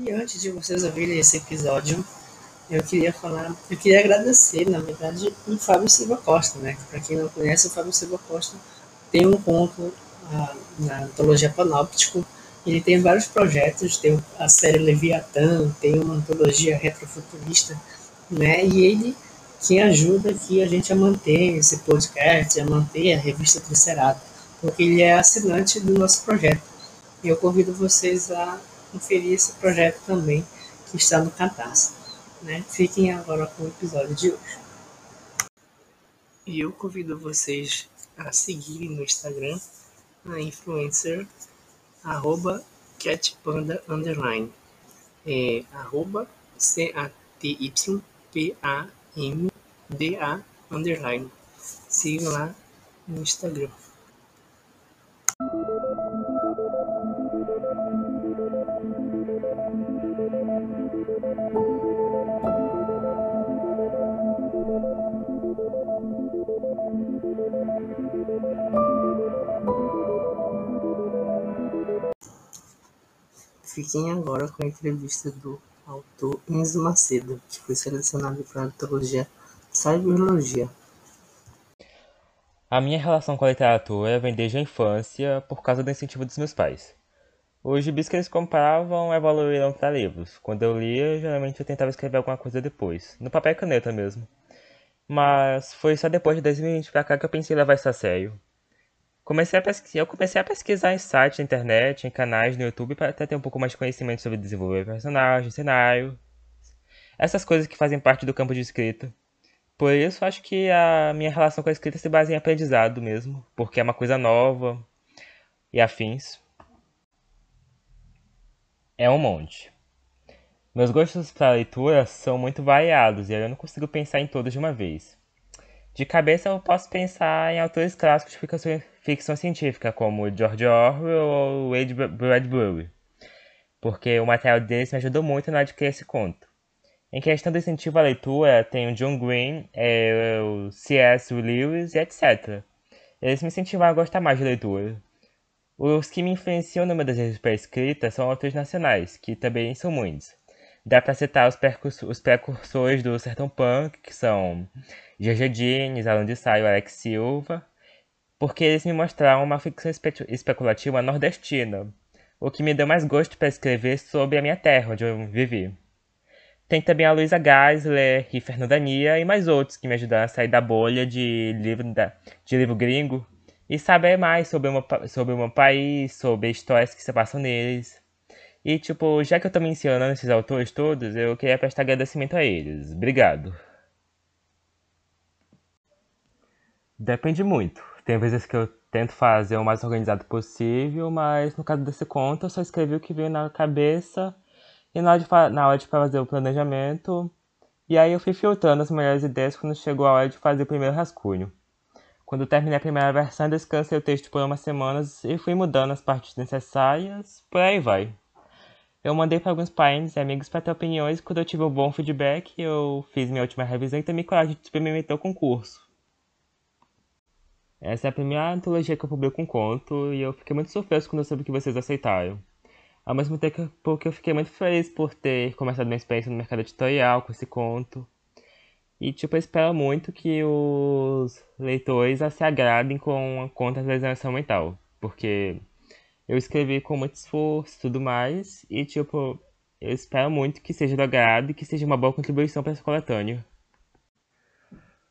E antes de vocês ouvirem esse episódio, eu queria falar, eu queria agradecer, na verdade, o Fábio Silva Costa, né? Para quem não conhece, o Fábio Silva Costa tem um conto ah, na antologia Panóptico. Ele tem vários projetos, tem a série Leviatã, tem uma antologia retrofuturista, né? E ele que ajuda aqui a gente a manter esse podcast, a manter a revista Triceratops, porque ele é assinante do nosso projeto. E eu convido vocês a conferir esse projeto também, que está no Catarse. Né? Fiquem agora com o episódio de hoje. E eu convido vocês a seguirem no Instagram a influencer arroba catpanda underline é, arroba C-A-T-Y-P-A-M-D-A underline sigam lá no Instagram Fiquem agora com a entrevista do autor Enzo Macedo, que foi selecionado para a antologia Cyberologia. A minha relação com a literatura vem desde a infância por causa do incentivo dos meus pais. Os gibis que eles compravam evoluíram para livros. Quando eu lia, geralmente eu tentava escrever alguma coisa depois, no papel e caneta mesmo. Mas foi só depois de 2020 pra cá que eu pensei em levar isso a sério. Comecei a pesquisar, eu comecei a pesquisar em sites na internet, em canais no YouTube, para até ter um pouco mais de conhecimento sobre desenvolver personagem, cenário, essas coisas que fazem parte do campo de escrita. Por isso, acho que a minha relação com a escrita se baseia em aprendizado mesmo, porque é uma coisa nova e afins. É um monte. Meus gostos para leitura são muito variados e eu não consigo pensar em todos de uma vez. De cabeça eu posso pensar em autores clássicos de ficção, científica, como George Orwell ou Wade Bradbury, porque o material deles me ajudou muito na adquirir esse conto. Em questão do incentivo à leitura, tem o John Green, é, o C.S. Lewis e etc. Eles me incentivaram a gostar mais de leitura. Os que me influenciam no meu desejo para escrita são autores nacionais, que também são muitos. Dá para citar os, os precursores do Sertão Punk, que são G.G. Dines, Alan de e Alex Silva, porque eles me mostraram uma ficção espe especulativa nordestina, o que me deu mais gosto para escrever sobre a minha terra, onde eu vivi. Tem também a Luísa Geisler e Fernanda Nia e mais outros que me ajudaram a sair da bolha de livro, da, de livro gringo e saber mais sobre, uma, sobre o meu país, sobre histórias que se passam neles. E, tipo, já que eu tô mencionando esses autores todos, eu queria prestar agradecimento a eles. Obrigado. Depende muito. Tem vezes que eu tento fazer o mais organizado possível, mas no caso desse conto eu só escrevi o que veio na cabeça e na hora de, na hora de fazer o planejamento. E aí eu fui filtrando as melhores ideias quando chegou a hora de fazer o primeiro rascunho. Quando terminei a primeira versão, descansei o texto por umas semanas e fui mudando as partes necessárias, por aí vai. Eu mandei para alguns parentes e amigos para ter opiniões quando eu tive um bom feedback, eu fiz minha última revisão e tomei coragem de experimentar o concurso. Essa é a primeira antologia que eu publico um conto e eu fiquei muito surpreso quando eu soube que vocês aceitaram. Ao mesmo tempo porque eu fiquei muito feliz por ter começado minha experiência no mercado editorial com esse conto. E tipo, eu espero muito que os leitores se agradem com a conta da alienação mental. Porque eu escrevi com muito esforço e tudo mais. E tipo, eu espero muito que seja do agrado e que seja uma boa contribuição para esse coletâneo.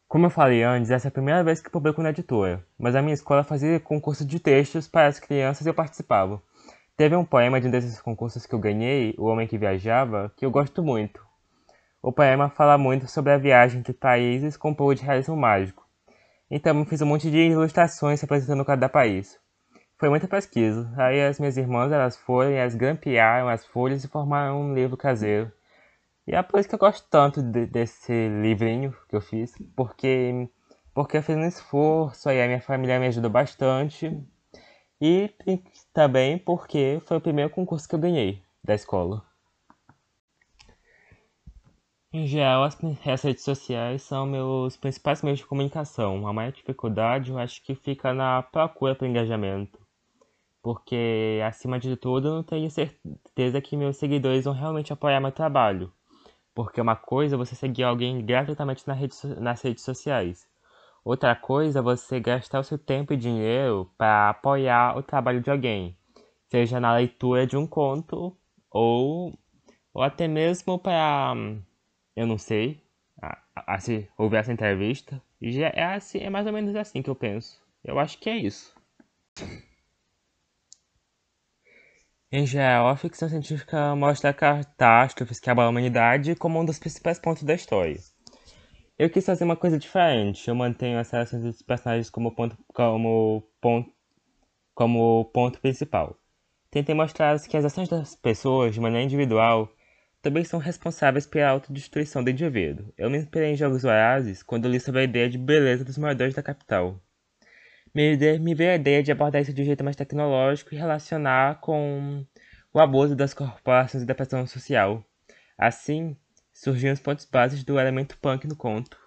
Como eu falei antes, essa é a primeira vez que publico na editora, mas a minha escola fazia concurso de textos para as crianças e eu participava. Teve um poema de um desses concursos que eu ganhei, O Homem que Viajava, que eu gosto muito. O poema fala muito sobre a viagem entre países com um pouco de realismo mágico. Então eu fiz um monte de ilustrações representando cada país. Foi muita pesquisa. Aí as minhas irmãs elas foram as grampearam as folhas e formaram um livro caseiro. E é por isso que eu gosto tanto de, desse livrinho que eu fiz, porque, porque eu fiz um esforço, aí a minha família me ajudou bastante. E, e também porque foi o primeiro concurso que eu ganhei da escola. Em geral, as, as redes sociais são meus principais meios de comunicação. A maior dificuldade eu acho que fica na procura para engajamento. Porque acima de tudo eu não tenho certeza que meus seguidores vão realmente apoiar meu trabalho. Porque uma coisa é você seguir alguém gratuitamente nas redes, nas redes sociais. Outra coisa é você gastar o seu tempo e dinheiro para apoiar o trabalho de alguém, seja na leitura de um conto ou, ou até mesmo para, eu não sei, a, a, a, se ouvir essa entrevista. Já é, assim, é mais ou menos assim que eu penso. Eu acho que é isso. Em geral, a ficção científica mostra catástrofes que abalam a humanidade como um dos principais pontos da história. Eu quis fazer uma coisa diferente. Eu mantenho as relações dos personagens como ponto, como ponto, como ponto principal. Tentei mostrar que as ações das pessoas, de maneira individual, também são responsáveis pela autodestruição do indivíduo. Eu me inspirei em Jogos Vorazes quando li sobre a ideia de beleza dos moradores da capital me veio a ideia de abordar isso de um jeito mais tecnológico e relacionar com o abuso das corporações e da pressão social. Assim, surgiram os pontos básicos do elemento punk no conto.